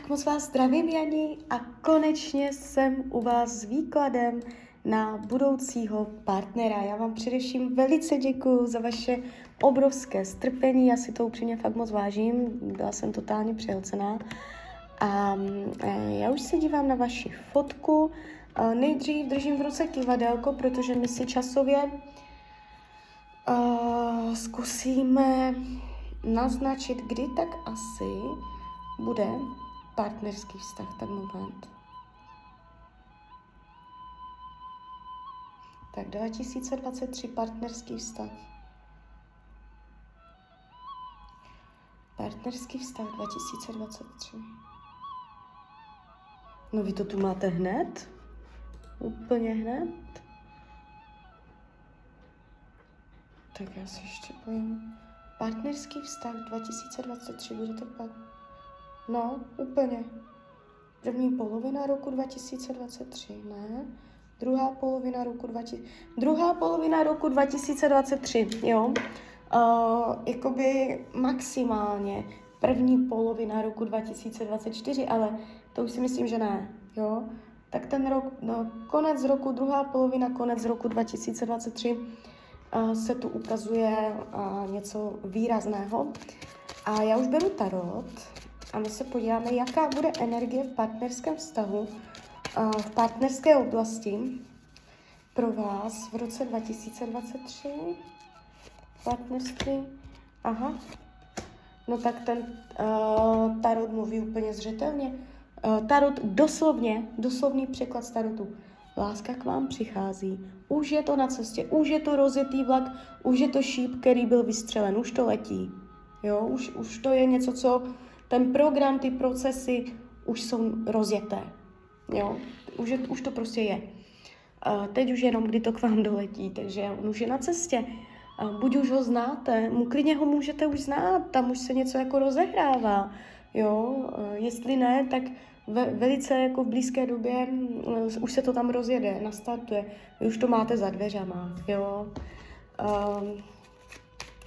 Tak moc vás zdravím, Janí, a konečně jsem u vás s výkladem na budoucího partnera. Já vám především velice děkuji za vaše obrovské strpení, já si to upřímně fakt moc vážím, byla jsem totálně přehlcená. A e, já už se dívám na vaši fotku. E, nejdřív držím v ruce kivadelko, protože my si časově uh, zkusíme naznačit, kdy tak asi bude partnerský vztah, tak moment. Tak 2023 partnerský vztah. Partnerský vztah 2023. No vy to tu máte hned? Úplně hned? Tak já si ještě pojím. Partnerský vztah 2023 budete pak. No, úplně. První polovina roku 2023, ne? Druhá polovina roku 20... Druhá polovina roku 2023, jo? Uh, jakoby maximálně první polovina roku 2024, ale to už si myslím, že ne, jo? Tak ten rok, no, konec roku, druhá polovina, konec roku 2023 uh, se tu ukazuje uh, něco výrazného. A já už beru tarot a my se podíváme, jaká bude energie v partnerském vztahu, v partnerské oblasti pro vás v roce 2023. Partnerství. Aha. No tak ten uh, tarot mluví úplně zřetelně. Uh, tarot doslovně, doslovný překlad z tarotu. Láska k vám přichází. Už je to na cestě, už je to rozjetý vlak, už je to šíp, který byl vystřelen, už to letí. Jo, už, už to je něco, co ten program, ty procesy už jsou rozjeté. Jo? Už, je, už to prostě je. Teď už jenom, kdy to k vám doletí, takže on už je na cestě. A buď už ho znáte, mu klidně ho můžete už znát, tam už se něco jako rozehrává. Jo? Jestli ne, tak ve, velice jako v blízké době uh, už se to tam rozjede, nastartuje. Vy už to máte za dveřama. Jo?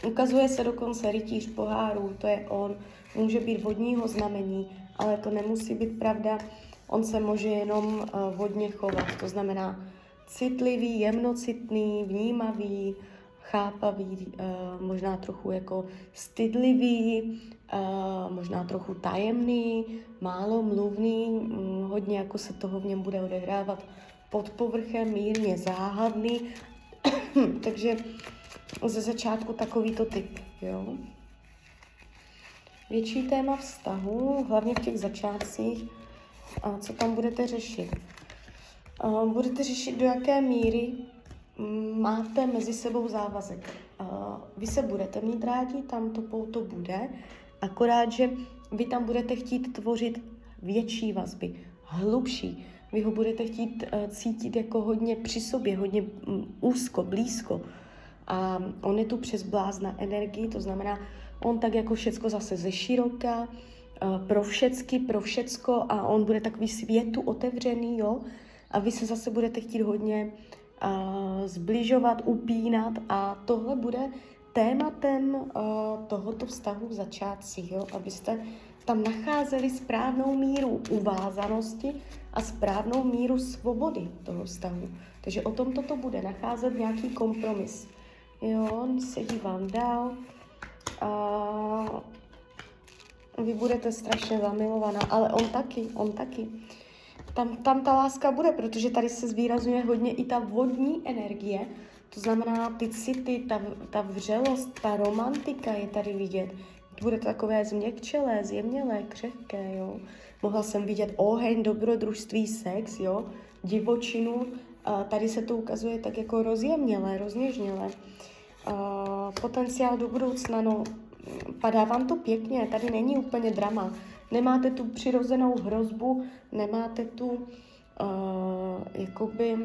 Ukazuje se dokonce rytíř pohárů, to je on může být vodního znamení, ale to nemusí být pravda. On se může jenom uh, vodně chovat, to znamená citlivý, jemnocitný, vnímavý, chápavý, uh, možná trochu jako stydlivý, uh, možná trochu tajemný, málo mluvný, um, hodně jako se toho v něm bude odehrávat pod povrchem, mírně záhadný, takže ze začátku takovýto typ, jo větší téma vztahu, hlavně v těch začátcích, a co tam budete řešit. Budete řešit, do jaké míry mm, máte mezi sebou závazek. Vy se budete mít rádi, tam to pouto bude, akorát, že vy tam budete chtít tvořit větší vazby, hlubší. Vy ho budete chtít uh, cítit jako hodně při sobě, hodně um, úzko, blízko. A on je tu přes blázna energii, to znamená, on tak jako všecko zase ze široka, uh, pro všecky, pro všecko a on bude takový světu otevřený, jo, a vy se zase budete chtít hodně uh, zbližovat, upínat a tohle bude tématem uh, tohoto vztahu v začátcích, jo, abyste tam nacházeli správnou míru uvázanosti a správnou míru svobody toho vztahu. Takže o tom toto bude nacházet nějaký kompromis. Jo, se dívám dál. A vy budete strašně zamilovaná, ale on taky, on taky. Tam, tam ta láska bude, protože tady se zvýrazňuje hodně i ta vodní energie, to znamená ty city, ta, ta vřelost, ta romantika je tady vidět. Bude to takové změkčelé, zjemnělé, křehké, jo. Mohla jsem vidět oheň, dobrodružství, sex, jo, divočinu. A tady se to ukazuje tak jako rozjemnělé, rozněžnělé. Uh, potenciál do budoucna, no, padá vám to pěkně, tady není úplně drama. Nemáte tu přirozenou hrozbu, nemáte tu uh, jakoby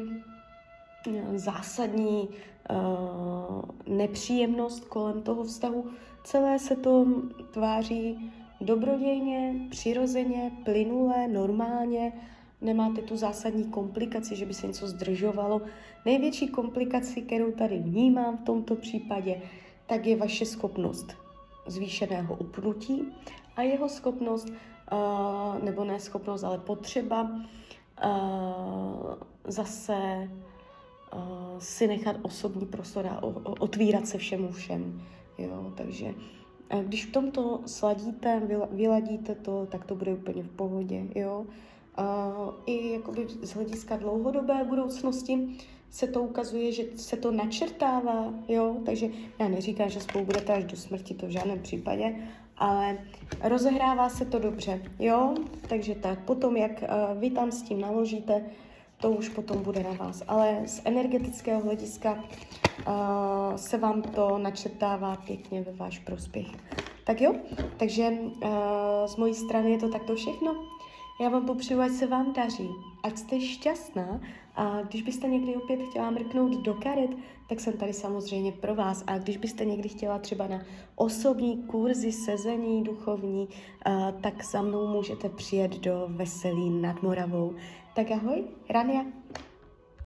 zásadní uh, nepříjemnost kolem toho vztahu. Celé se to tváří dobrodějně, přirozeně, plynule, normálně nemáte tu zásadní komplikaci, že by se něco zdržovalo. Největší komplikaci, kterou tady vnímám v tomto případě, tak je vaše schopnost zvýšeného upnutí a jeho schopnost uh, nebo ne schopnost, ale potřeba uh, zase uh, si nechat osobní prostor a otvírat se všemu všem. Jo, takže když v tomto sladíte, vyladíte to, tak to bude úplně v pohodě, jo. Uh, I jakoby z hlediska dlouhodobé budoucnosti se to ukazuje, že se to načrtává, jo, takže já neříkám, že spolu budete až do smrti, to v žádném případě, ale rozehrává se to dobře, jo, takže tak, potom jak uh, vy tam s tím naložíte, to už potom bude na vás, ale z energetického hlediska uh, se vám to načrtává pěkně ve váš prospěch. Tak jo, takže uh, z mojí strany je to takto všechno. Já vám popřeju, ať se vám daří, ať jste šťastná a když byste někdy opět chtěla mrknout do karet, tak jsem tady samozřejmě pro vás. A když byste někdy chtěla třeba na osobní kurzy sezení duchovní, uh, tak za mnou můžete přijet do Veselí nad Moravou. Tak ahoj, Rania.